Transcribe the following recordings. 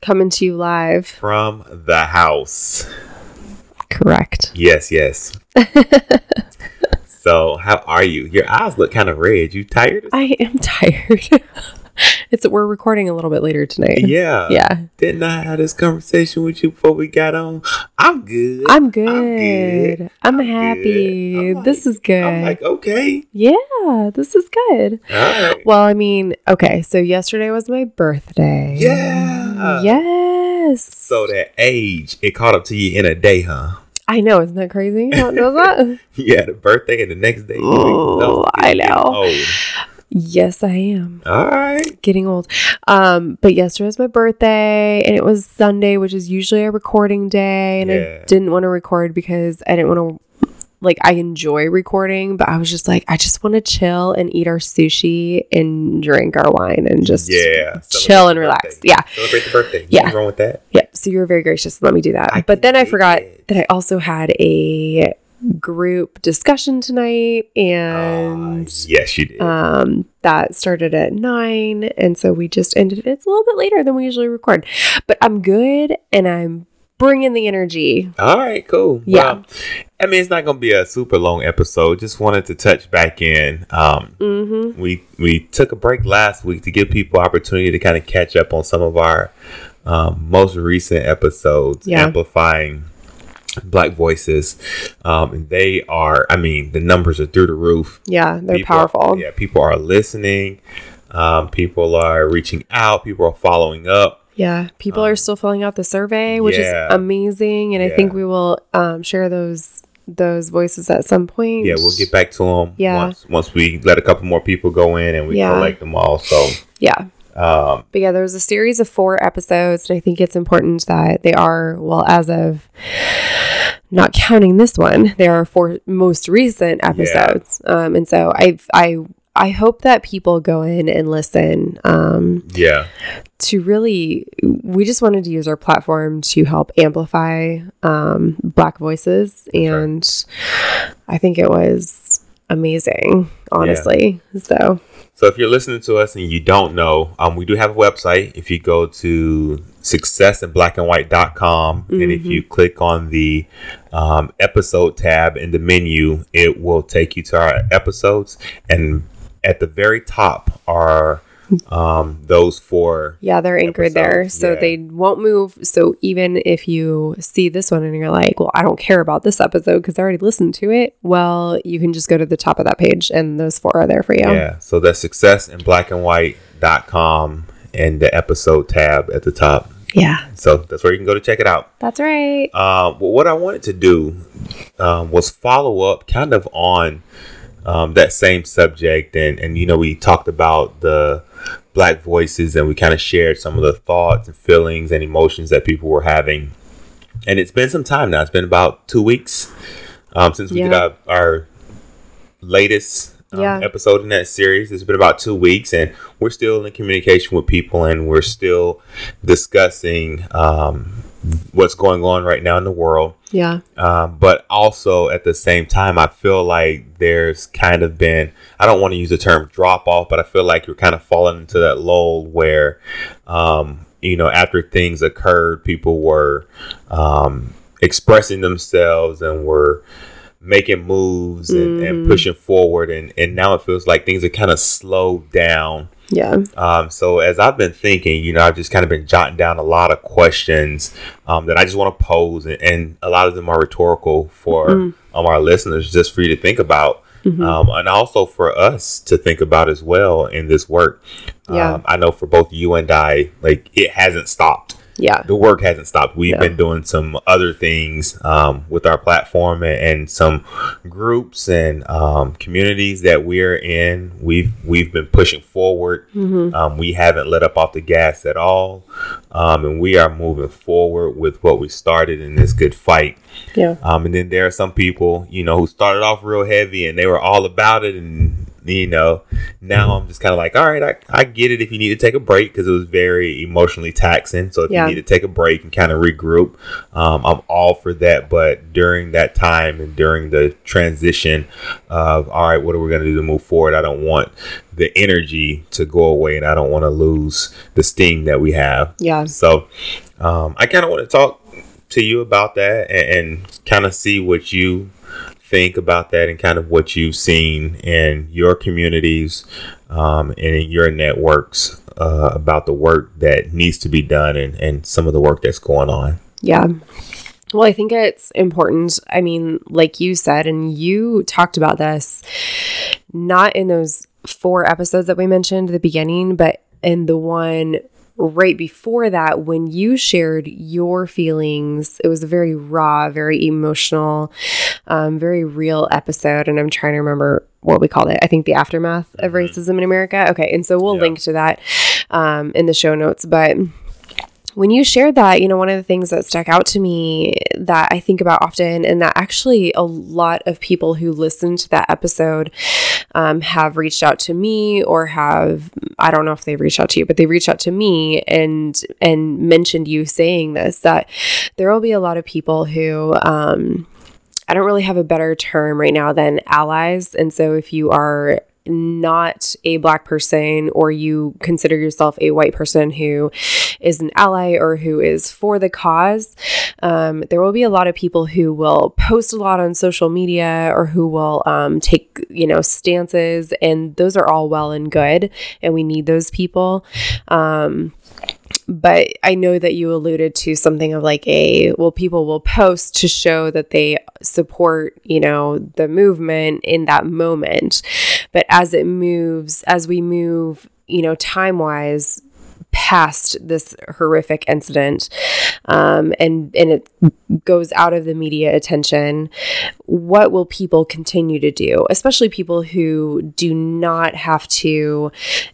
coming to you live from the house. Correct. Yes, yes. so, how are you? Your eyes look kind of red. You tired? I am tired. it's we're recording a little bit later tonight. Yeah. Yeah. Didn't I have this conversation with you before we got on? I'm good. I'm good. I'm, good. I'm, I'm happy. Good. I'm like, this is good. I'm like, okay. Yeah, this is good. All right. Well, I mean, okay, so yesterday was my birthday. Yeah. Yes. So that age, it caught up to you in a day, huh? I know, isn't that crazy? How does that? yeah, the birthday and the next day. Oh, I know. Yes, I am. All right. Getting old. Um, but yesterday was my birthday and it was Sunday, which is usually a recording day. And yeah. I didn't want to record because I didn't want to like I enjoy recording, but I was just like, I just want to chill and eat our sushi and drink our wine and just yeah, chill and relax. Birthday. Yeah, celebrate the birthday. Yeah, wrong with that. Yeah. So you were very gracious let me do that. I but then I forgot that I also had a group discussion tonight and uh, yes you did. um that started at nine. And so we just ended it's a little bit later than we usually record but i'm good and i'm bringing the energy. All right cool. Yeah. Well, i mean it's not gonna be a super long episode. Just wanted to touch back in. Um mm-hmm. we we took a break last week to give people opportunity to kind of catch up on some of our um, most recent episodes yeah. amplifying black voices um, and they are i mean the numbers are through the roof. Yeah they're people powerful. are, yeah people are listening um, people are reaching out people are following up. Yeah people um, are still filling out the survey which yeah, is amazing and yeah. i think we will um, share those those voices at some point. Yeah we'll get back to them yeah. once, once we let a couple more people go in and we yeah. collect them all so. Yeah um, but yeah, there's a series of four episodes, and I think it's important that they are, well, as of not counting this one, they are four most recent episodes. Yeah. Um, and so I, I, I hope that people go in and listen. Um, yeah. To really, we just wanted to use our platform to help amplify um, Black voices, and sure. I think it was amazing, honestly. Yeah. So so if you're listening to us and you don't know, um, we do have a website. If you go to successinblackandwhite.com mm-hmm. and if you mm-hmm. click on the um, episode tab in the menu, it will take you to our episodes. And at the very top are um, those four. Yeah, they're anchored episodes. there, so yeah. they won't move. So even if you see this one and you're like, "Well, I don't care about this episode because I already listened to it," well, you can just go to the top of that page, and those four are there for you. Yeah. So that's success in black and white.com and the episode tab at the top. Yeah. So that's where you can go to check it out. That's right. Um, well, what I wanted to do um, was follow up kind of on um, that same subject, and and you know we talked about the black voices and we kind of shared some of the thoughts and feelings and emotions that people were having. And it's been some time now. It's been about two weeks um, since we yeah. did our, our latest um, yeah. episode in that series. It's been about two weeks, and we're still in communication with people, and we're still discussing um, what's going on right now in the world. Yeah. Um, but also at the same time, I feel like there's kind of been, I don't want to use the term drop off, but I feel like you're kind of falling into that lull where, um, you know, after things occurred, people were um, expressing themselves and were making moves and, mm. and pushing forward. And, and now it feels like things are kind of slowed down yeah. Um, so as I've been thinking, you know, I've just kind of been jotting down a lot of questions um, that I just want to pose, and, and, a lot of them are rhetorical for mm-hmm. um, our listeners, just for you to think about. Mm-hmm. Um, and also for us to think about as well in this work. Yeah. Um, I know for both you and I, like it hasn't stopped yeah. The work hasn't stopped. We've been doing some other things um, with our platform and, and some groups and um, communities that we're in. We've we've been pushing forward. Mm-hmm. um, we haven't let up off the gas at all. Um, and we are moving forward with what we started in this good fight. Yeah. Um, and then there are some people you know who started off real heavy and they were all about it and you know, now I'm just kind of like, all right, I, I get it if you need to take a break because it was very emotionally taxing. So if yeah. you need to take a break and kind of regroup, um, I'm all for that. But during that time and during the transition of, all right, what are we going to do to move forward? I don't want the energy to go away and I don't want to lose the sting that we have. Yeah. So um, I kind of want to talk to you about that and, and kind of see what you think about that and kind of what you've seen in your communities um, and in your networks uh, about the work that needs to be done and, and some of the work that's going on. Yeah. Well, I think it's important. I mean, like you said, and you talked about this not in those four episodes that we mentioned at the beginning, but in the one right before that, when you shared your feelings, it was a very raw, very emotional, um, very real episode. And I'm trying to remember what we called it. I think the aftermath of mm-hmm. racism in America. Okay. And so we'll yeah. link to that um, in the show notes. But when you shared that, you know, one of the things that stuck out to me that I think about often, and that actually a lot of people who listened to that episode um, have reached out to me or have, I don't know if they've reached out to you, but they reached out to me and and mentioned you saying this that there will be a lot of people who. Um, I don't really have a better term right now than allies. And so if you are not a black person or you consider yourself a white person who is an ally or who is for the cause, um, there will be a lot of people who will post a lot on social media or who will um, take, you know, stances. And those are all well and good. And we need those people. Um, but I know that you alluded to something of like a well, people will post to show that they support, you know, the movement in that moment. But as it moves, as we move, you know, time wise, past this horrific incident um, and and it goes out of the media attention what will people continue to do? Especially people who do not have to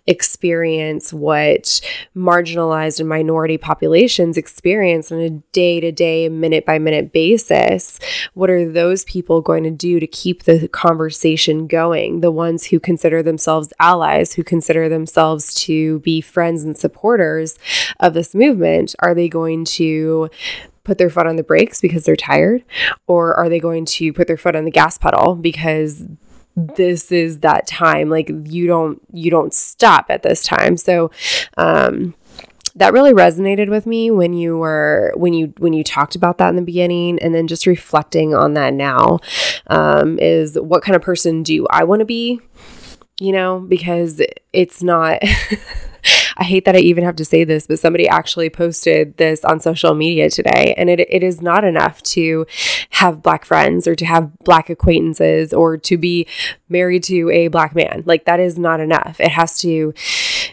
experience what marginalized and minority populations experience on a day-to-day minute by minute basis. What are those people going to do to keep the conversation going? The ones who consider themselves allies who consider themselves to be friends and supporters of this movement, are they going to put their foot on the brakes because they're tired? Or are they going to put their foot on the gas pedal because this is that time? Like you don't you don't stop at this time. So um that really resonated with me when you were when you when you talked about that in the beginning. And then just reflecting on that now um, is what kind of person do i want to be? You know because it's not I hate that I even have to say this, but somebody actually posted this on social media today. And it, it is not enough to have black friends or to have black acquaintances or to be married to a black man. Like, that is not enough. It has to,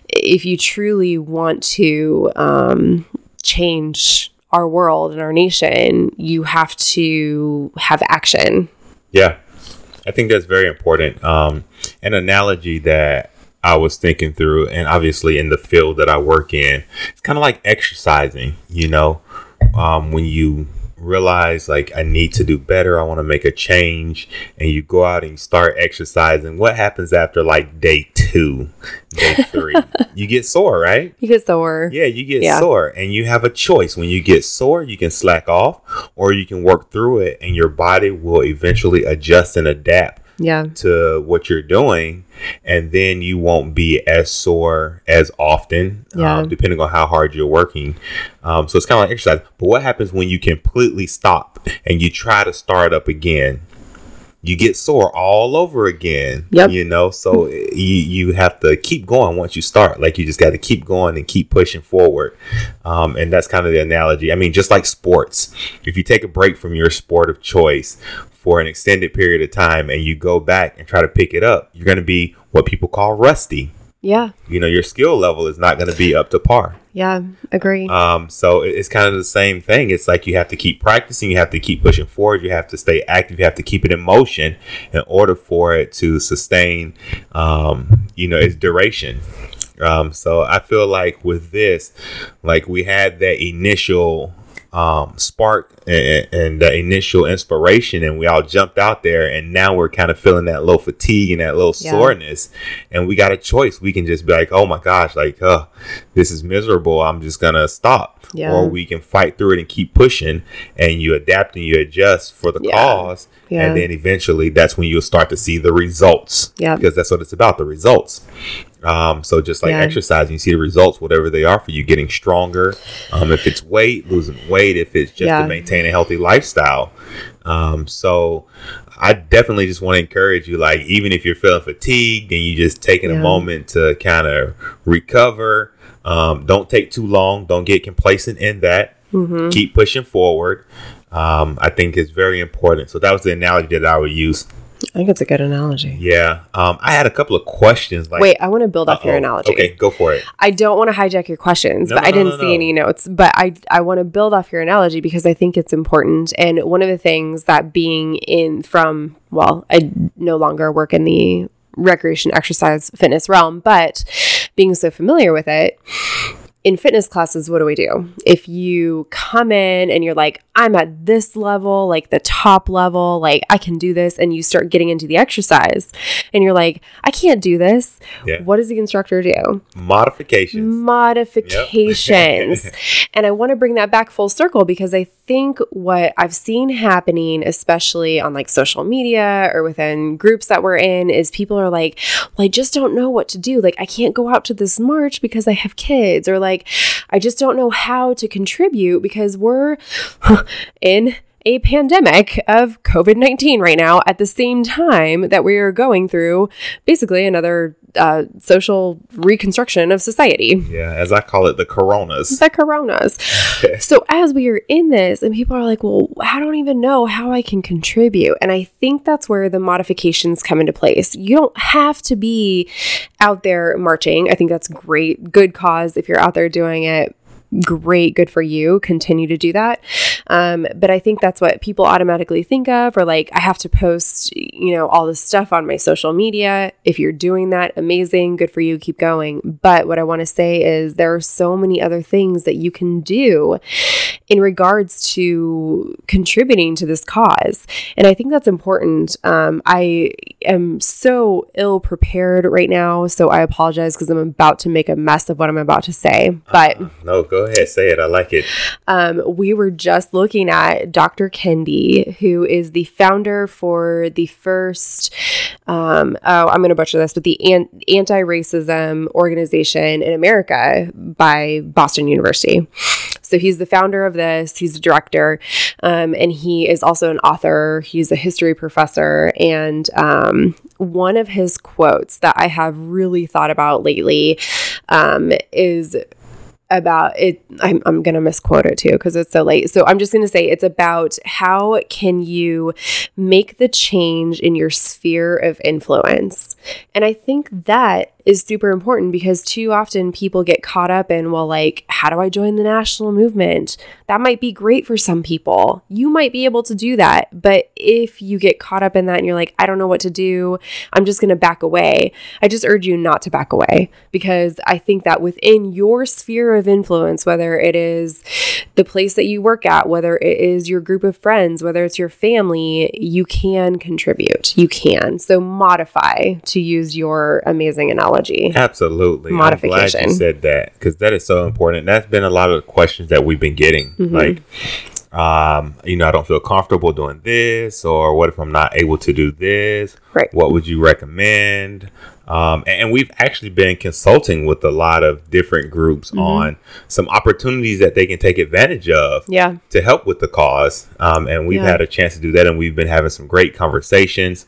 if you truly want to um, change our world and our nation, you have to have action. Yeah. I think that's very important. Um, an analogy that I was thinking through, and obviously in the field that I work in, it's kind of like exercising. You know, um, when you realize like I need to do better. I want to make a change, and you go out and you start exercising. What happens after like day two, day three? you get sore, right? You get sore. Yeah, you get yeah. sore, and you have a choice. When you get sore, you can slack off, or you can work through it, and your body will eventually adjust and adapt yeah. to what you're doing and then you won't be as sore as often yeah. um, depending on how hard you're working um, so it's kind of like exercise but what happens when you completely stop and you try to start up again you get sore all over again. Yep. You know, so you you have to keep going once you start. Like you just got to keep going and keep pushing forward. Um, and that's kind of the analogy. I mean, just like sports, if you take a break from your sport of choice for an extended period of time and you go back and try to pick it up, you're going to be what people call rusty. Yeah. You know, your skill level is not going to be up to par. Yeah, agree. Um, so it's kind of the same thing. It's like you have to keep practicing, you have to keep pushing forward, you have to stay active, you have to keep it in motion in order for it to sustain, um, you know, its duration. Um, so I feel like with this, like we had that initial um, spark and, and, the initial inspiration, and we all jumped out there, and now we're kind of feeling that little fatigue and that little yeah. soreness, and we got a choice. We can just be like, "Oh my gosh, like, uh, this is miserable. I'm just gonna stop," yeah. or we can fight through it and keep pushing, and you adapt and you adjust for the yeah. cause, and then eventually that's when you'll start to see the results. Yeah, because that's what it's about—the results. Um, so just like yeah. exercising, you see the results, whatever they are for you, getting stronger. Um, if it's weight, losing weight, if it's just yeah. to maintain a healthy lifestyle. Um, so I definitely just want to encourage you, like even if you're feeling fatigued and you just taking yeah. a moment to kind of recover. Um, don't take too long. Don't get complacent in that. Mm-hmm. Keep pushing forward. Um, I think it's very important. So that was the analogy that I would use. I think it's a good analogy. Yeah. Um, I had a couple of questions. Like, Wait, I want to build off your analogy. Okay, go for it. I don't want to hijack your questions, no, but no, I didn't no, see any notes. But I I want to build off your analogy because I think it's important. And one of the things that being in from well, I no longer work in the recreation, exercise, fitness realm, but being so familiar with it in fitness classes, what do we do? If you come in and you're like, I'm at this level, like the top level, like I can do this, and you start getting into the exercise and you're like, I can't do this. Yeah. What does the instructor do? Modifications. Modifications. Yep. and I want to bring that back full circle because I think what I've seen happening, especially on like social media or within groups that we're in, is people are like, well, I just don't know what to do. Like, I can't go out to this march because I have kids, or like, I just don't know how to contribute because we're in a pandemic of COVID 19 right now at the same time that we are going through basically another uh, social reconstruction of society. Yeah, as I call it, the coronas. The coronas. so, as we are in this, and people are like, well, I don't even know how I can contribute. And I think that's where the modifications come into place. You don't have to be out there marching. I think that's great, good cause if you're out there doing it great, good for you. Continue to do that. Um, but I think that's what people automatically think of, or like, I have to post, you know, all this stuff on my social media. If you're doing that, amazing, good for you, keep going. But what I want to say is there are so many other things that you can do in regards to contributing to this cause. And I think that's important. Um, I am so ill prepared right now, so I apologize because I'm about to make a mess of what I'm about to say. But uh, no, go ahead, say it. I like it. Um, we were just looking at Dr. Kendi, who is the founder for the first, um, oh, I'm going to butcher this, but the an- anti racism organization in America by Boston University. So he's the founder of this, he's a director, um, and he is also an author. He's a history professor. And um, one of his quotes that I have really thought about lately um, is about it I'm, I'm gonna misquote it too because it's so late so i'm just gonna say it's about how can you make the change in your sphere of influence and i think that is super important because too often people get caught up in, well, like, how do I join the national movement? That might be great for some people. You might be able to do that. But if you get caught up in that and you're like, I don't know what to do, I'm just going to back away, I just urge you not to back away because I think that within your sphere of influence, whether it is the the place that you work at, whether it is your group of friends, whether it's your family, you can contribute. You can. So modify to use your amazing analogy. Absolutely. Modification. I'm glad you said that because that is so important. That's been a lot of the questions that we've been getting. Mm-hmm. Like, um, you know, I don't feel comfortable doing this, or what if I'm not able to do this? Right. What would you recommend? Um, and, we've actually been consulting with a lot of different groups Mm-hmm. on some opportunities that they can take advantage of Yeah. to help with the cause. Um, and we've Yeah. had a chance to do that, and we've been having some great conversations.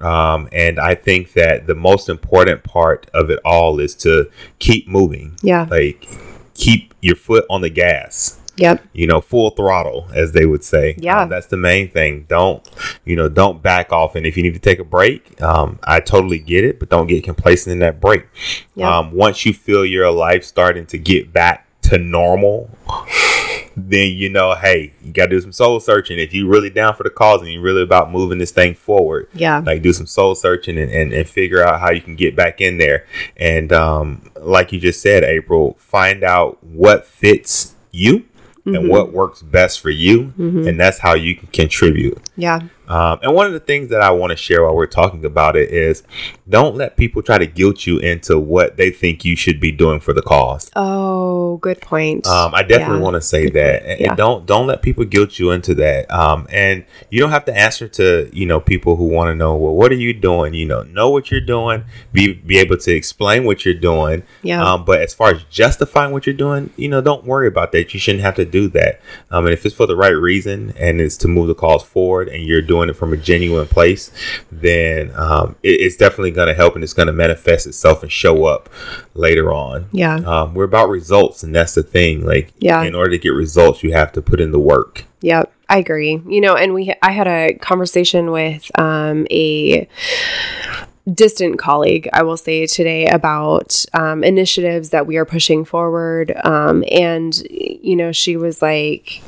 Um, and I think that the most important part of it all is to keep moving. Yeah. Like, keep your foot on the gas Yep. you know, full throttle, as they would say. Yeah. Um, that's the main thing. Don't, you know, don't back off. And if you need to take a break, um, I totally get it, but don't get complacent in that break. Yeah. Um, once you feel your life starting to get back to normal, then you know, hey, you got to do some soul searching. If you're really down for the cause and you're really about moving this thing forward, Yeah. like do some soul searching and, and, and figure out how you can get back in there. And um, like you just said, April, find out what fits you and mm-hmm. what works best for you. Mm-hmm. And that's how you can contribute. Yeah. Um, and one of the things that I want to share while we're talking about it is don't let people try to guilt you into what they think you should be doing for the cause. Oh, good point. Um, I definitely Yeah. want to say that, and, Yeah. and don't don't let people guilt you into that. Um, and you don't have to answer to you know people who want to know, well, what are you doing? You know, know what you're doing, be be able to explain what you're doing. Yeah. Um, but as far as justifying what you're doing, you know, don't worry about that. You shouldn't have to do that. Um, and if it's for the right reason and it's to move the cause forward, and you're doing it from a genuine place, then um, it, it's definitely going to help, and it's going to manifest itself and show up later on. yeah. Um, we're about results, and that's the thing. Like, Yeah. in order to get results, you have to put in the work. Yep, I agree. You know, and we I had a conversation with um, a distant colleague, I will say today, about um, initiatives that we are pushing forward. Um, and you know, she was like,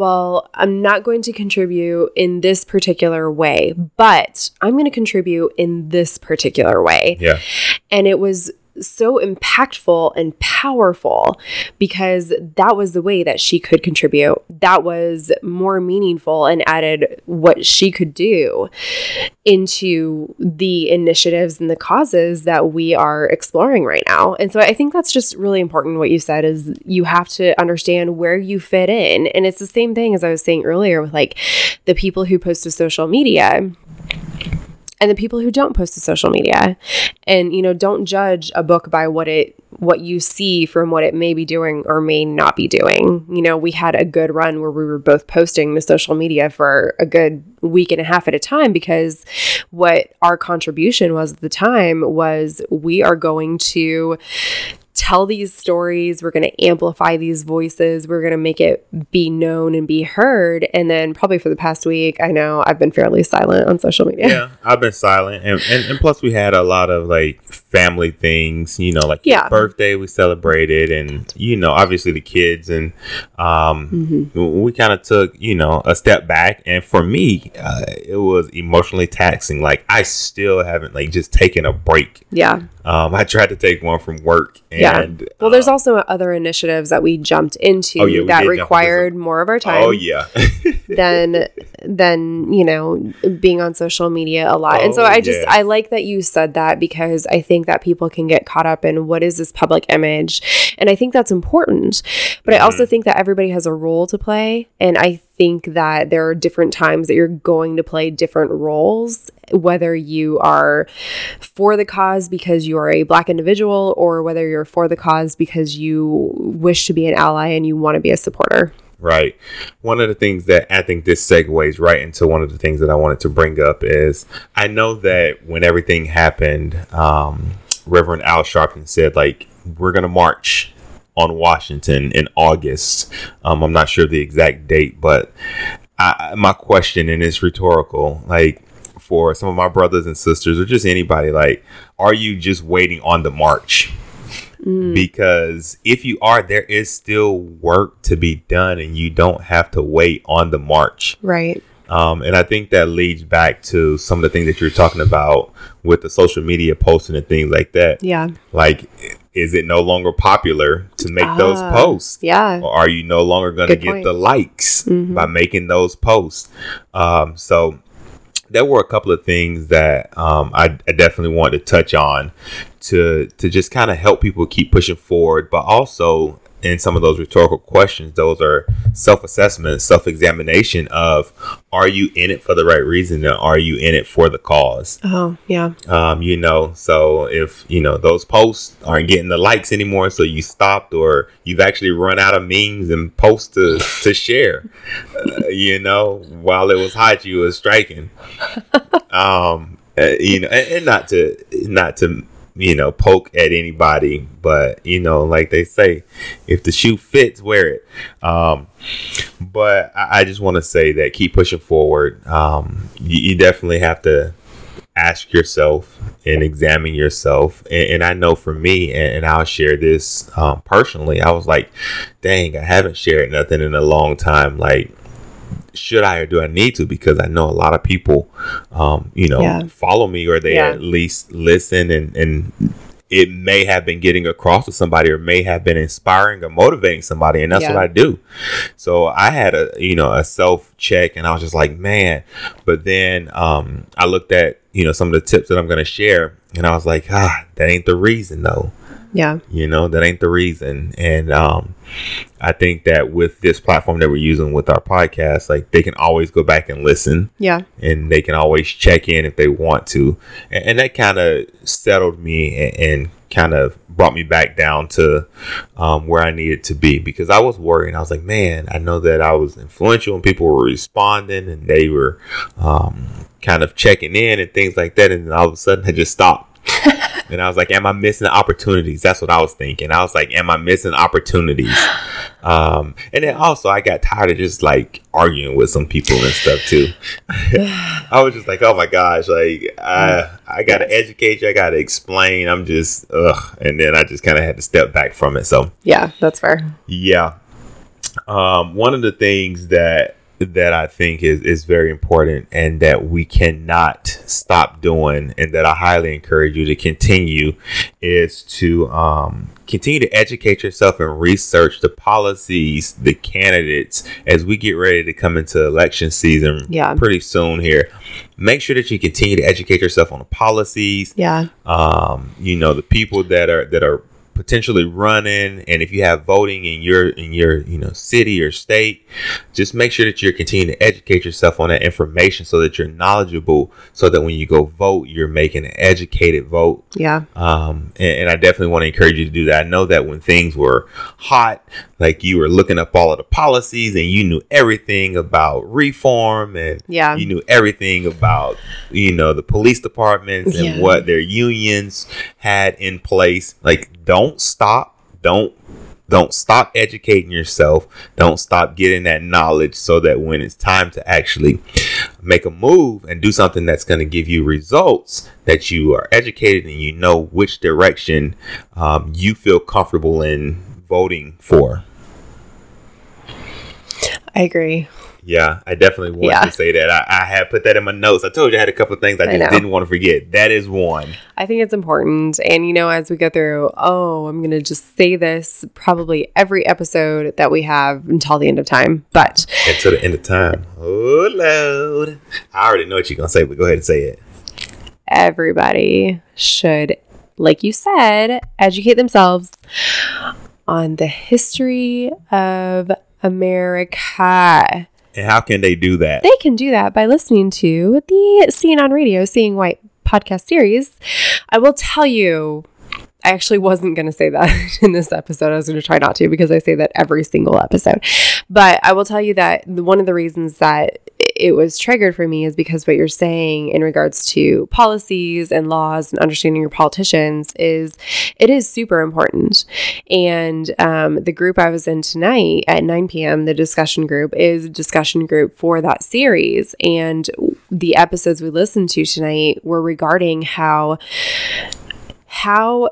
"Well, I'm not going to contribute in this particular way, but I'm going to contribute in this particular way." Yeah, And it was so impactful and powerful because that was the way that she could contribute. That was more meaningful and added what she could do into the initiatives and the causes that we are exploring right now. And so I think that's just really important what you said is you have to understand where you fit in. And it's the same thing as I was saying earlier with like the people who post to social media and the people who don't post to social media. And you know don't judge a book by what it what you see from what it may be doing or may not be doing. You know we had a good run where we were both posting to social media for a good week and a half at a time because what our contribution was at the time was we are going to tell these stories. We're going to amplify these voices. We're going to make it be known and be heard. And then, probably for the past week, I know I've been fairly silent on social media. yeah. I've been silent, and, and and plus we had a lot of like family things. You know, like Yeah. birthday we celebrated, and you know, obviously the kids, and um, Mm-hmm. we kind of took you know a step back. And for me, uh, it was emotionally taxing. Like I still haven't like just taken a break. Yeah. Um, I tried to take one from work, Yeah. and Well, there's uh, also other initiatives that we jumped into Oh, yeah, we that did jump into required more of our time oh yeah, than than you know being on social media a lot. and so Oh, I just yes. I like that you said that because I think that people can get caught up in what is this public image, and I think that's important. But I also Mm-hmm. think that everybody has a role to play, and I think that there are different times that you're going to play different roles whether you are for the cause because you are a black individual or whether you're for the cause because you wish to be an ally and you want to be a supporter. Right. One of the things that I think this segues right into one of the things that I wanted to bring up is I know that when everything happened, um, Reverend Al Sharpton said, like, we're going to march on Washington in August. Um, I'm not sure the exact date, but I, my question, and it's rhetorical, like, for some of my brothers and sisters or just anybody, like, are you just waiting on the march? because if you are, there is still work to be done, and you don't have to wait on the march. Right. Um, and I think that leads back to some of the things that you're talking about with the social media posting and things like that. Yeah. Like is it no longer popular to make those Ah, posts? Yeah. Or are you no longer going to get point. the likes Mhm. by making those posts? Um, so there were a couple of things that um, I, I definitely wanted to touch on to to just kind of help people keep pushing forward, but also in some of those rhetorical questions, those are self assessment, self examination of are you in it for the right reason and are you in it for the cause? Oh, yeah. um, you know so if you know those posts aren't getting the likes anymore so you stopped or you've actually run out of memes and posts to, to share uh, you know while it was hot you was striking um uh, you know and, and not to not to you know poke at anybody but you know like they say if the shoe fits wear it um but i, I just want to say that keep pushing forward um you, you definitely have to ask yourself and examine yourself. And, and I know for me, and, and I'll share this um, personally, I was like, dang, I haven't shared nothing in a long time. Like, should I or do I need to? Because I know a lot of people, um, you know, Yeah. follow me or they Yeah. at least listen and, and it may have been getting across to somebody or may have been inspiring or motivating somebody. And that's Yeah. what I do. So I had a, you know, a self check and I was just like, man, but then um, I looked at, you know, some of the tips that I'm going to share and I was like, ah, that ain't the reason though Yeah. you know that ain't the reason. And um i think that with this platform that we're using with our podcast like they can always go back and listen. Yeah. and they can always check in if they want to. And, and that kind of settled me and, and kind of brought me back down to um, where i needed to be. Because i was worried. I was like man i know that i was influential and people were responding and they were um, kind of checking in and things like that. And then all of a sudden i just stopped and I was like, "Am I missing opportunities?" That's what I was thinking. I was like, "Am I missing opportunities?" Um, and then also, I got tired of just like arguing with some people and stuff too. I was just like, "Oh my gosh!" Like, I I gotta educate you. I gotta explain. I'm just ugh. And then I just kind of had to step back from it. So Yeah. That's fair. yeah. Um, one of the things that that I think is is very important and that we cannot stop doing and that I highly encourage you to continue is to um, continue to educate yourself and research the policies, the candidates as we get ready to come into election season Yeah. pretty soon here. Make sure that you continue to educate yourself on the policies, Yeah. um, you know the people that are that are potentially running and if you have voting in your in your you know city or state just make sure that you're continuing to educate yourself on that information so that you're knowledgeable so that when you go vote you're making an educated vote Yeah. um, and, and I definitely want to encourage you to do that. I know that when things were hot, like you were looking up all of the policies and you knew everything about reform and Yeah. you knew everything about you know the police departments and Yeah. what their unions had in place. Like, don't stop. Don't don't stop educating yourself. Don't stop getting that knowledge so that when it's time to actually make a move and do something that's going to give you results, that you are educated and you know which direction um, you feel comfortable in voting for. I agree. Yeah, I definitely want Yeah. to say that. I, I had put that in my notes. I told you I had a couple of things I I just know. didn't want to forget. That is one. I think it's important. And, you know, as we go through, oh, I'm going to just say this probably every episode that we have until the end of time. But Until the end of time. Oh, Lord. I already know what you're going to say, but go ahead and say it. everybody should, like you said, educate themselves on the history of America. And how can they do that? They can do that by listening to the Scene on Radio, Seeing White podcast series. I will tell you, I actually wasn't going to say that in this episode. I was going to try not to because I say that every single episode. But I will tell you that one of the reasons that it was triggered for me is because what you're saying in regards to policies and laws and understanding your politicians is it is super important. And um, the group I was in tonight at 9 p.m., the discussion group, is a discussion group for that series. And the episodes we listened to tonight were regarding how how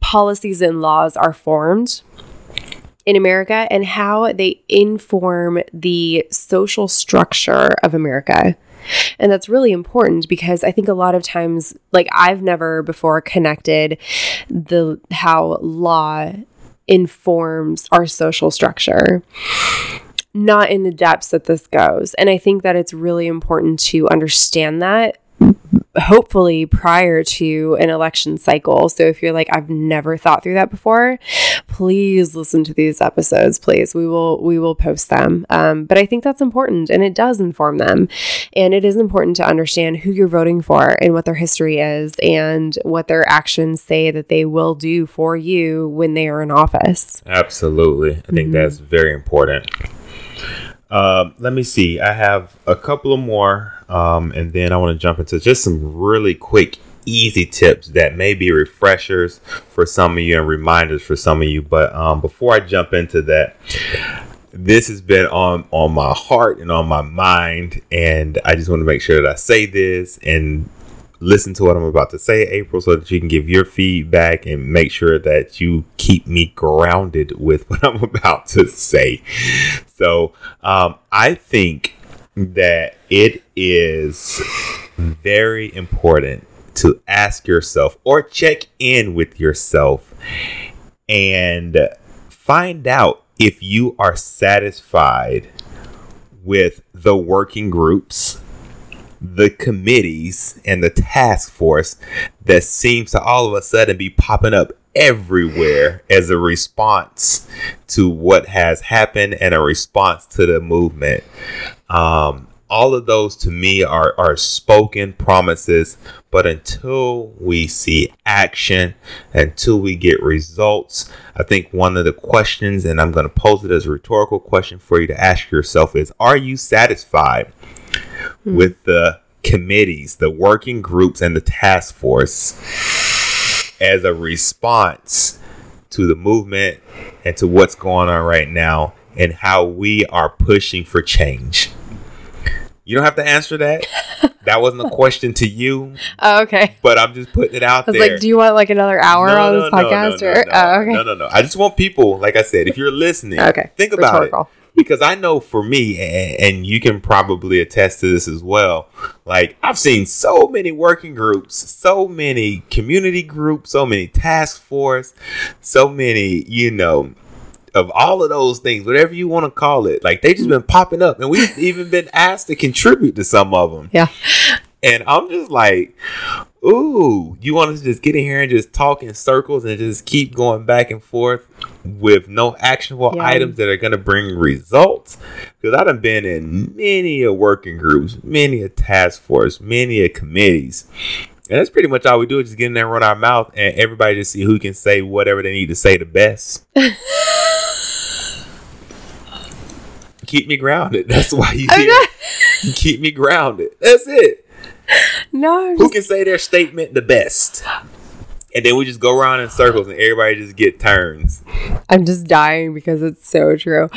policies and laws are formed in America and how they inform the social structure of America. And that's really important because I think a lot of times like I've never before connected the how law informs our social structure not in the depths that this goes. And I think that it's really important to understand that hopefully prior to an election cycle. So if you're like I've never thought through that before, please listen to these episodes. Please, we will we will post them. Um, but I think that's important, and it does inform them, and it is important to understand who you're voting for and what their history is and what their actions say that they will do for you when they are in office. Absolutely, I think mm-hmm. that's very important. Um, let me see. I have a couple of more, um, and then I want to jump into just some really quick, easy tips that may be refreshers for some of you and reminders for some of you. But um, before I jump into that, this has been on on my heart and on my mind, and I just want to make sure that I say this and listen to what I'm about to say, April, so that you can give your feedback and make sure that you keep me grounded with what I'm about to say. So, um, I think that it is very important to ask yourself or check in with yourself and find out if you are satisfied with the working groups the committees and the task force that seems to all of a sudden be popping up everywhere as a response to what has happened and a response to the movement. Um, all of those to me are, are spoken promises, but until we see action, until we get results, I think one of the questions, and I'm going to pose it as a rhetorical question for you to ask yourself, is Are you satisfied hmm. with the committees, the working groups, and the task force as a response to the movement and to what's going on right now and how we are pushing for change. You don't have to answer that. that wasn't a question to you. Oh, okay. But I'm just putting it out I was there. like, do you want like another hour no, on no, this podcast? No, or? Oh, okay. No, no, no. I just want people, like I said, if you're listening, okay. think about Rhetorical. it because I know for me, and, you can probably attest to this as well. Like I've seen so many working groups, so many community groups, so many task force, so many, you know, of all of those things, whatever you want to call it. Like they just been popping up, and we've even been asked to contribute to some of them. Yeah. And I'm just like, ooh, you want us to just get in here and just talk in circles and just keep going back and forth with no actionable yeah. items that are going to bring results? Because I've been in many a working groups, many a task force, many a committees. And that's pretty much all we do is just get in there and run our mouth and everybody just see who can say whatever they need to say the best. keep me grounded. That's why you here. keep me grounded. That's it. No. Who can say their statement the best? And then we just go around in circles and everybody just get turns. I'm just dying because it's so true.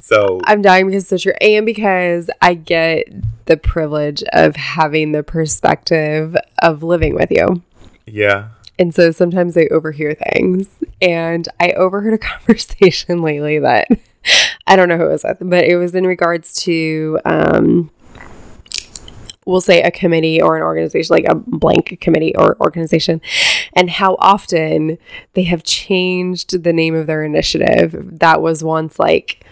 So I'm dying because it's so true. And because I get the privilege of having the perspective of living with you. Yeah. And so sometimes I overhear things. And I overheard a conversation lately that I don't know who it was with, but it was in regards to um, we'll say a committee or an organization, like a blank committee or organization, and how often they have changed the name of their initiative. That was once like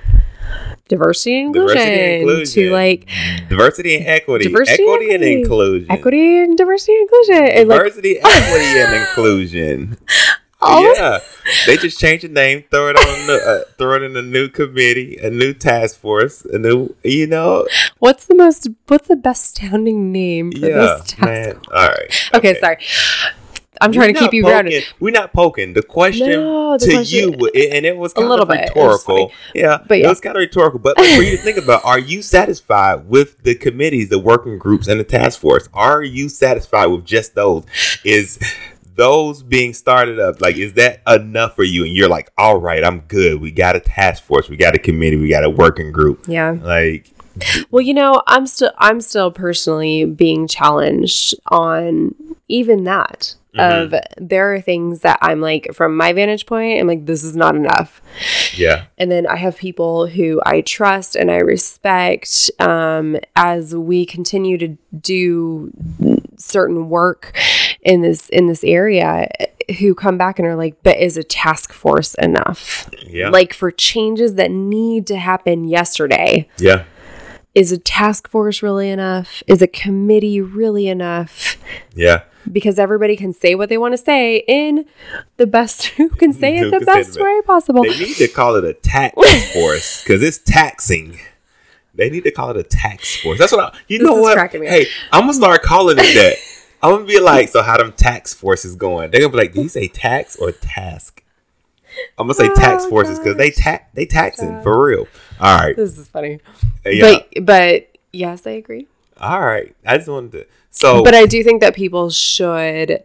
diversity and inclusion, diversity and inclusion. to like diversity and equity, diversity equity and, and inclusion, equity and diversity and inclusion, diversity, like, equity and inclusion. yeah, they just change the name, throw it on, the, uh, throw it in a new committee, a new task force, a new, you know. What's the most? What's the best sounding name for yeah, this task? Man. All right. Okay, okay sorry. I'm trying We're to keep you poking, grounded. We're not poking. The question no, the to question, you, and it was kind a little of rhetorical. Yeah, but yeah. it was kind of rhetorical. But like, for you to think about, are you satisfied with the committees, the working groups, and the task force? Are you satisfied with just those? Is those being started up, like, is that enough for you? And you're like, all right, I'm good. We got a task force, we got a committee, we got a working group. Yeah. Like, well, you know, I'm still I'm still personally being challenged on even that of there are things that I'm like from my vantage point, I'm like, this is not enough. Yeah. And then I have people who I trust and I respect um, as we continue to do certain work in this in this area who come back and are like, but is a task force enough? Yeah. Like for changes that need to happen yesterday, yeah. is a task force really enough? Is a committee really enough? Yeah. Because everybody can say what they want to say in the best who can say it the best way possible. They need to call it a tax force because it's taxing. They need to call it a tax force. That's what I, you This know. What? cracking me up. Hey, I'm gonna start calling it that. I'm gonna be like, so how them tax forces going? They're gonna be like, do you say tax or task? I'm gonna say oh, tax Oh, forces because they tax they taxing for real. All right, This is funny. Uh, yeah, But but yes, I agree. all right. I just wanted to. So, But I do think that people should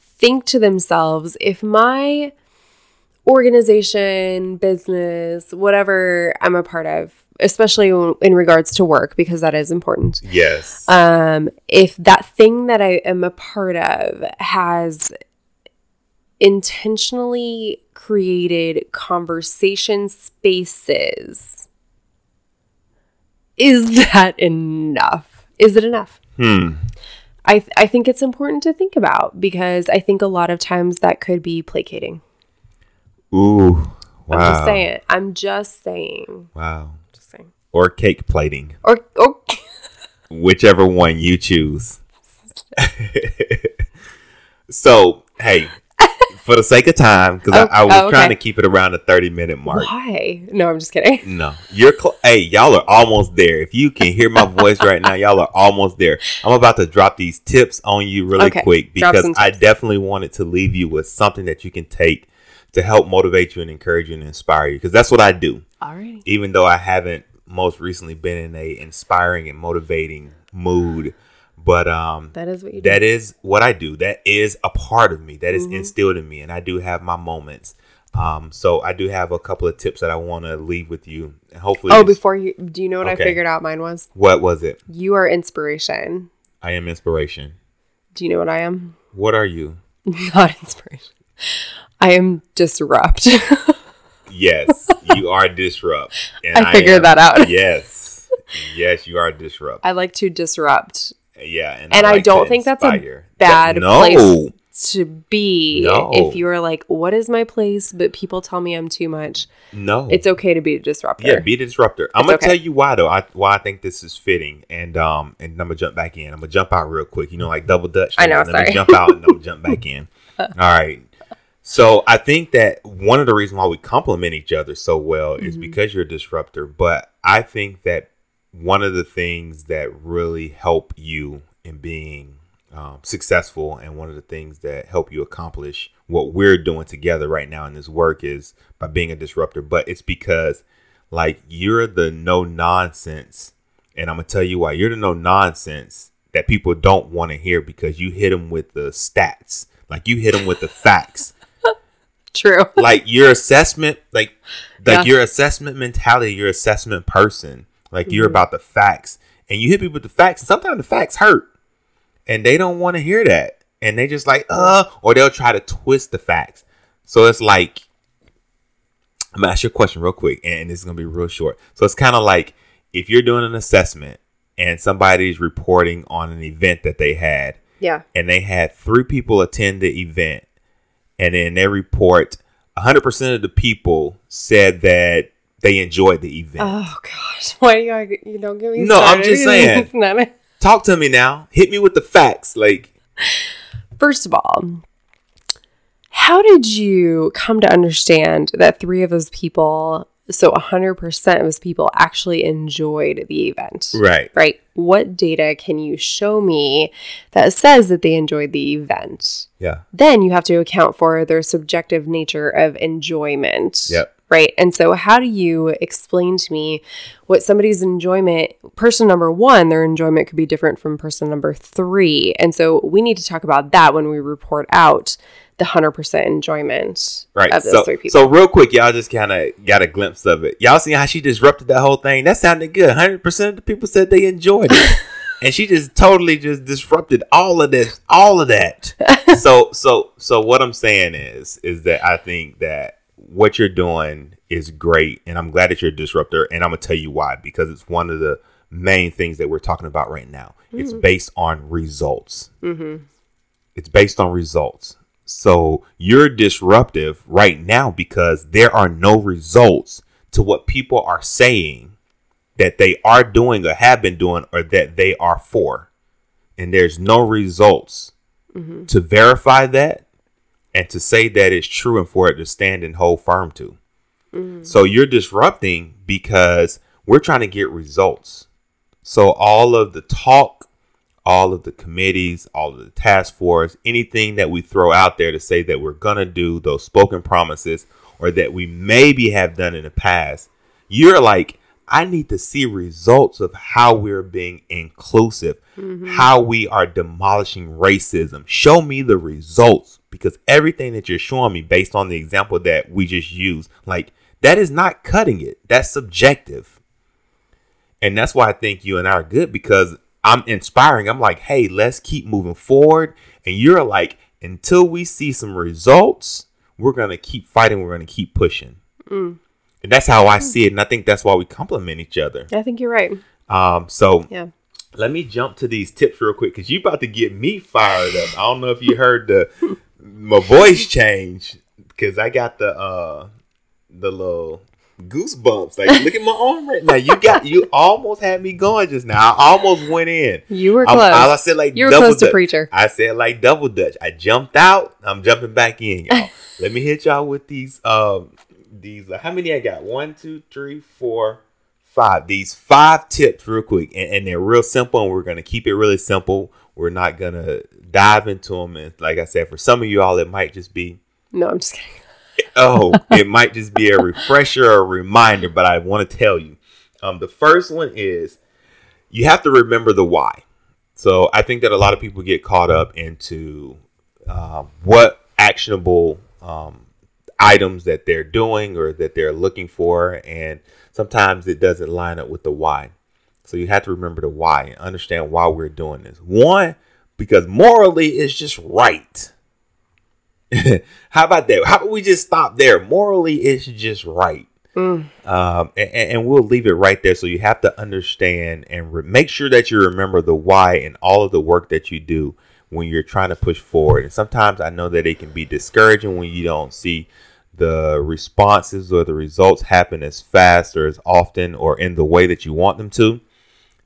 think to themselves if my organization, business, whatever I'm a part of, especially in regards to work, because that is important. yes, Um, if that thing that I am a part of has intentionally created conversation spaces, is that enough? Is it enough? hmm, I, th- I think it's important to think about because I think a lot of times that could be placating. ooh, wow, I'm just saying. I'm just saying. wow. Or cake plating. Or, or whichever one you choose. so, hey, for the sake of time, because Oh, I, I oh, was oh, trying to keep it around the 30 minute mark. why? No, I'm just kidding. No, you're cl- hey, y'all are almost there. If you can hear my voice right now, y'all are almost there. I'm about to drop these tips on you really Okay, quick because I definitely wanted to leave you with something that you can take to help motivate you and encourage you and inspire you because that's what I do. All right. Even though I haven't most recently been in a inspiring and motivating mood, but um That is what you do. that is what I do. That is a part of me. That is Mm-hmm. instilled in me, and I do have my moments. Um, so I do have a couple of tips that I want to leave with you, and hopefully. oh, before you, do you know what Okay. I figured out mine was? what was it? You are inspiration. I am inspiration. Do you know what I am? What are you? Not inspiration. I am disrupt. Yes, you are disrupt. And I figured that out. Yes, yes, you are disrupt. I like to disrupt, yeah, and, and I, like to don't think that's a bad no. place to be. No. If you are like, what is my place? But people tell me I'm too much. No, It's okay to be a disruptor. Yeah, be the disruptor. I'm gonna okay. tell you why though. I why I think this is fitting, and um, and I'm gonna jump back in. I'm gonna jump out real quick. You know, like double dutch. I know, Let sorry. me jump out and I'm gonna jump back in. All right. So I think that one of the reasons why we complement each other so well is Mm-hmm. because you're a disruptor. But I think that one of the things that really help you in being um, successful and one of the things that help you accomplish what we're doing together right now in this work is by being a disruptor. But it's because like you're the no nonsense, and I'm gonna tell you why you're the no nonsense that people don't want to hear because you hit them with the stats, like you hit them with the facts True. like your assessment, like like Yeah. your assessment mentality, your assessment person, like you're Mm-hmm. about the facts, and you hit people with the facts, and sometimes the facts hurt, and they don't want to hear that, and they just like uh, or they'll try to twist the facts. So it's like, I'm gonna ask you a question real quick, and it's gonna be real short. So it's kind of like if you're doing an assessment and somebody's reporting on an event that they had, Yeah. and they had three people attend the event and in their report 100% of the people said that they enjoyed the event Oh gosh, why you gotta- you don't give me? No, I'm just saying. Talk to me now hit me with the facts like First of all, how did you come to understand that three of those people, so 100% of those people, actually enjoyed the event? right Right. What data can you show me that says that they enjoyed the event? yeah Then you have to account for their subjective nature of enjoyment. Yep. Right. And so, how do you explain to me what somebody's enjoyment, person number one, their enjoyment could be different from person number three? And so, we need to talk about that when we report out the 100% enjoyment right of those so, three people. so real quick y'all just kind of got a glimpse of it y'all see how she disrupted that whole thing that sounded good 100% of the people said they enjoyed it and she just totally just disrupted all of this, all of that. so so so what I'm saying is is that I think that what you're doing is great, and I'm glad that you're a disruptor, and I'm gonna tell you why because it's one of the main things that we're talking about right now. Mm-hmm. It's based on results. Mm-hmm. It's based on results. So you're disruptive right now because there are no results to what people are saying that they are doing or have been doing or that they are for. And there's no results mm-hmm. to verify that and to say that it's true and for it to stand and hold firm to. Mm-hmm. So you're disrupting because we're trying to get results. So all of the talk all of the committees, all of the task force, anything that we throw out there to say that we're going to do those spoken promises or that we maybe have done in the past, you're like, I need to see results of how we're being inclusive, mm-hmm. how we are demolishing racism. Show me the results because everything that you're showing me based on the example that we just used, like that is not cutting it. That's subjective. And that's why I think you and I are good because I'm inspiring. I'm like, hey, let's keep moving forward. And you're like, until we see some results, we're gonna keep fighting. We're gonna keep pushing. Mm. And that's how I see it. And I think that's why we complement each other. I think you're right. Um, so yeah. Let me jump to these tips real quick because you're about to get me fired up. I don't know if you heard the my voice change because I got the uh the little goosebumps. Like, look at my arm right now. You got you almost had me going just now. I almost went in. You were close. I, I said like you were close to preacher. I said like double dutch. I jumped out. I'm jumping back in, y'all. Let me hit y'all with these. Um, these. Uh, how many I got? One, two, three, four, five. These five tips, real quick, and, and they're real simple, and we're gonna keep it really simple. We're not gonna dive into them, and like I said, for some of you all, it might just be. No, I'm just kidding oh, it might just be a refresher or a reminder, but I want to tell you. Um, the first one is you have to remember the why. So I think that a lot of people get caught up into um, what actionable um, items that they're doing or that they're looking for, and sometimes it doesn't line up with the why. So you have to remember the why and understand why we're doing this. One, because morally it's just right. How about that? How about we just stop there? Morally, it's just right. Mm. Um, and, and, we'll leave it right there. So you have to understand and re- make sure that you remember the why and all of the work that you do when you're trying to push forward. And sometimes I know that it can be discouraging when you don't see the responses or the results happen as fast or as often or in the way that you want them to.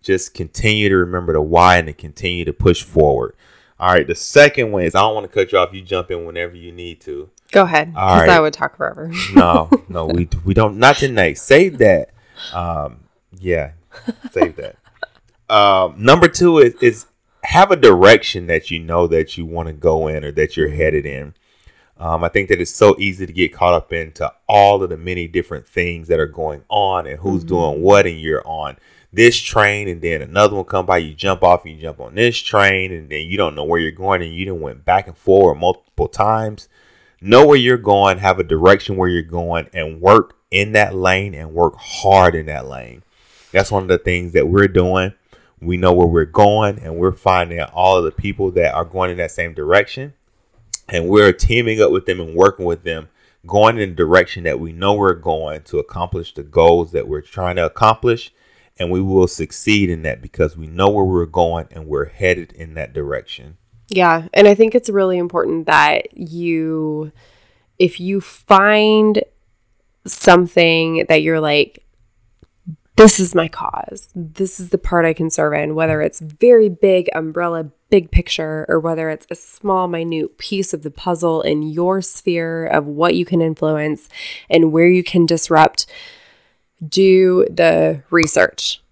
Just continue to remember the why and to continue to push forward. All right. The second one is I don't want to cut you off. You jump in whenever you need to. Go ahead. Because right. I would talk forever. no, no, we we don't. Not tonight. Save that. Um, yeah, save that. Um, number two is is have a direction that you know that you want to go in or that you're headed in. Um, I think that it's so easy to get caught up into all of the many different things that are going on and who's mm-hmm. doing what, and you're on this train and then another one come by, you jump off and you jump on this train and then you don't know where you're going and you didn't went back and forward multiple times. Know where you're going, have a direction where you're going and work in that lane and work hard in that lane. That's one of the things that we're doing. We know where we're going and we're finding all of the people that are going in that same direction. And we're teaming up with them and working with them, going in the direction that we know we're going to accomplish the goals that we're trying to accomplish and we will succeed in that because we know where we're going and we're headed in that direction. Yeah, and I think it's really important that you if you find something that you're like this is my cause. This is the part I can serve in, whether it's very big umbrella, big picture, or whether it's a small, minute piece of the puzzle in your sphere of what you can influence and where you can disrupt do the research.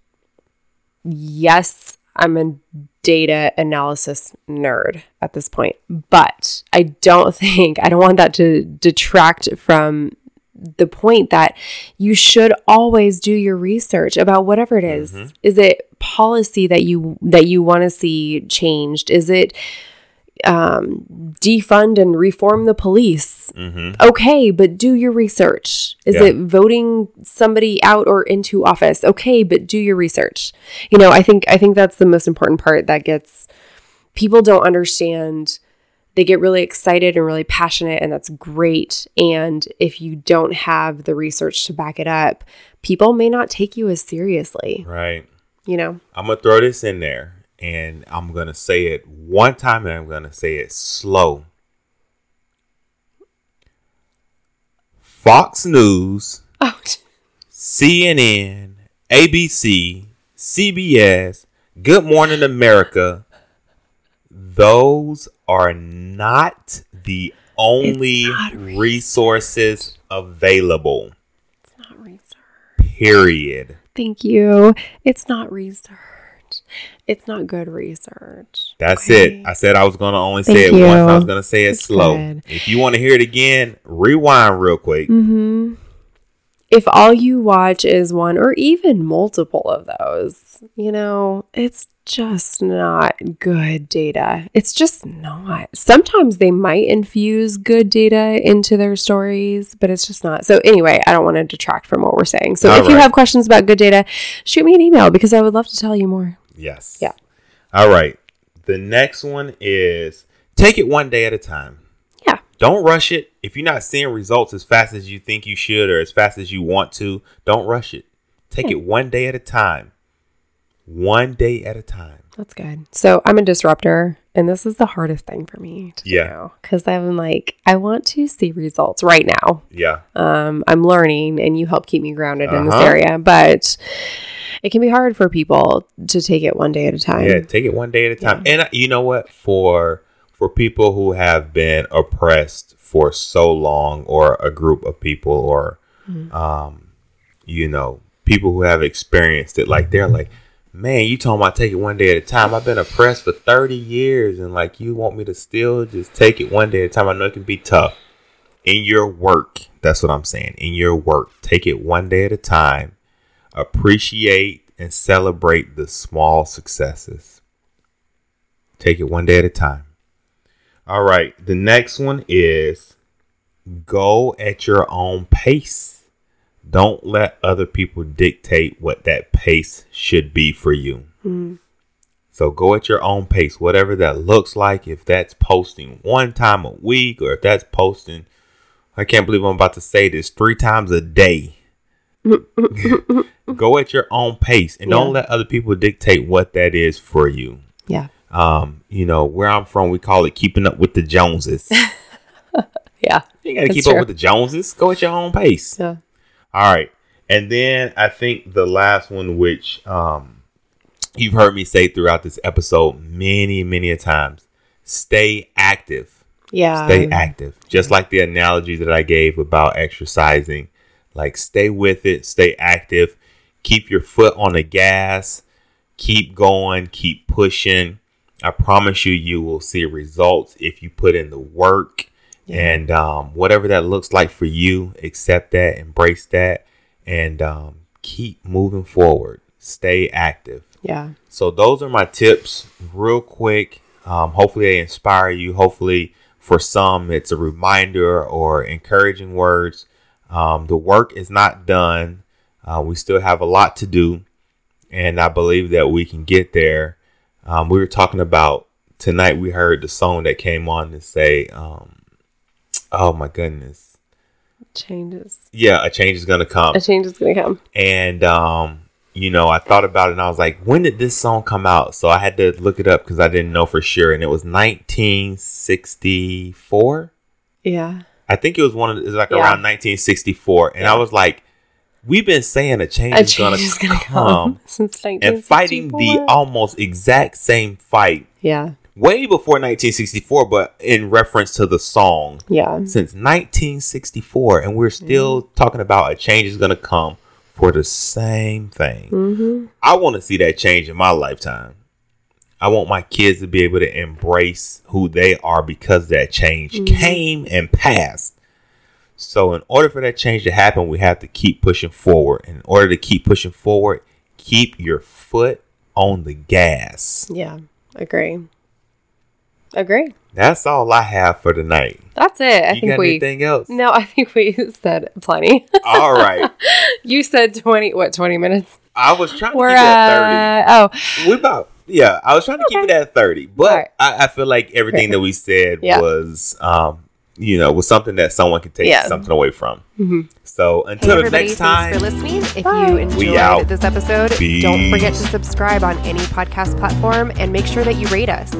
Yes, I'm a data analysis nerd at this point, but I don't think, I don't want that to detract from the point that you should always do your research about whatever it is. Mm-hmm. Is it policy that you that you want to see changed? Is it um, defund and reform the police. Mm-hmm. Okay, but do your research. Is Yeah. it voting somebody out or into office? Okay, but do your research. You know, I think I think that's the most important part that gets people don't understand. They get really excited and really passionate and that's great. And if you don't have the research to back it up, people may not take you as seriously, Right. you know. I'm gonna throw this in there, and I'm gonna say it one time, and I'm gonna say it slow. Fox News, Oh, CNN, ABC, CBS, Good Morning America. Those are not the only not resources available. It's not research. Period. Thank you. It's not research. It's not good research. That's Okay. it. I said I was gonna only Thank say it once. I was gonna say it That's slow. good. If you want to hear it again, rewind real quick. Mm-hmm. If all you watch is one or even multiple of those, you know, it's just not good data. It's just not. Sometimes they might infuse good data into their stories, but it's just not. So, anyway, I don't want to detract from what we're saying. So, All if you have questions about good data, shoot me an email because I would love to tell you more. Yes. Yeah. All right. The next one is take it one day at a time. Yeah. Don't rush it. If you're not seeing results as fast as you think you should or as fast as you want to, don't rush it. Take it one day at a time. One day at a time. That's good. So I'm a disruptor, and this is the hardest thing for me to Yeah. do because I'm like, I want to see results right now. Yeah. Um, I'm learning, and you help keep me grounded in this Uh-huh. area, but it can be hard for people to take it one day at a time. Yeah, take it one day at a time. And uh, you know what? For for people who have been oppressed for so long, or a group of people, or um, you know, people who have experienced it, like they're like, man, you talking about take it one day at a time. I've been oppressed for thirty years, and like you want me to still just take it one day at a time. I know it can be tough in your work. That's what I'm saying. In your work, take it one day at a time appreciate and celebrate the small successes. Take it one day at a time. All right, the next one is go at your own pace. Don't let other people dictate what that pace should be for you. Mm. So go at your own pace, whatever that looks like. If that's posting one time a week, or if that's posting, I can't believe I'm about to say this, three times a day. go at your own pace and don't let other people dictate what that is for you. Yeah. Um, you know, where I'm from, we call it keeping up with the Joneses. Yeah. You gotta keep true. up with the Joneses. Go at your own pace. Yeah. All right. And then I think the last one, which um, you've heard me say throughout this episode many, many a times, stay active. Yeah. Stay active. Just like the analogy that I gave about exercising. Like stay with it, stay active, keep your foot on the gas, keep going, keep pushing. I promise you, you will see results if you put in the work. And um, whatever that looks like for you, accept that, embrace that, and um, keep moving forward. Stay active. Yeah. So those are my tips, real quick. Um, hopefully they inspire you. Hopefully for some it's a reminder or encouraging words. Um, the work is not done. Uh, we still have a lot to do, and I believe that we can get there. Um, we were talking about tonight. We heard the song that came on to say, um, "Oh my goodness, Changes. yeah, a change is gonna come." A change is to come. and um you know i thought about it and i was like when did this song come out so i had to look it up because i didn't know for sure and it was 1964 Yeah. i think it was one of it was like Yeah. around 1964 and i was like we've been saying a change, A is, gonna change is going to come, come since 1964. and fighting the almost exact same fight Yeah. way before 1964 but in reference to the song Yeah. since 1964 and we're still talking about a change is going to come for the same thing Mm-hmm. I want to see that change in my lifetime. I want my kids to be able to embrace who they are because that change Mm-hmm. came and passed. So, in order for that change to happen, we have to keep pushing forward. In order to keep pushing forward, keep your foot on the gas. Yeah. Agree. Agree. That's all I have for tonight. That's it. I you think got we. anything else? No, I think we said plenty. All right. you said twenty. What twenty minutes? I was trying to We're keep it at uh, oh thirty. We about yeah. I was trying to keep it at thirty, but Alright. I, I feel like everything that we said Yeah. was, um, you know, was something that someone could take Yeah. something away from. Mhm. So until the everybody, next thanks time, for listening. If Bye. you enjoyed this episode, Peace. don't forget to subscribe on any podcast platform and make sure that you rate us.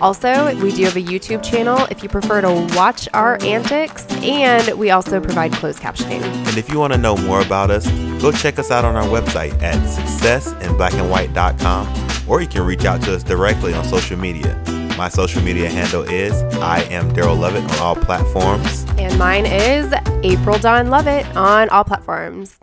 Also, we do have a YouTube channel if you prefer to watch our antics, and we also provide closed captioning. And if you want to know more about us, go check us out on our website at successinblackandwhite.com or you can reach out to us directly on social media. My social media handle is I am Daryl Lovett on all platforms. And mine is April Dawn Lovett on all platforms.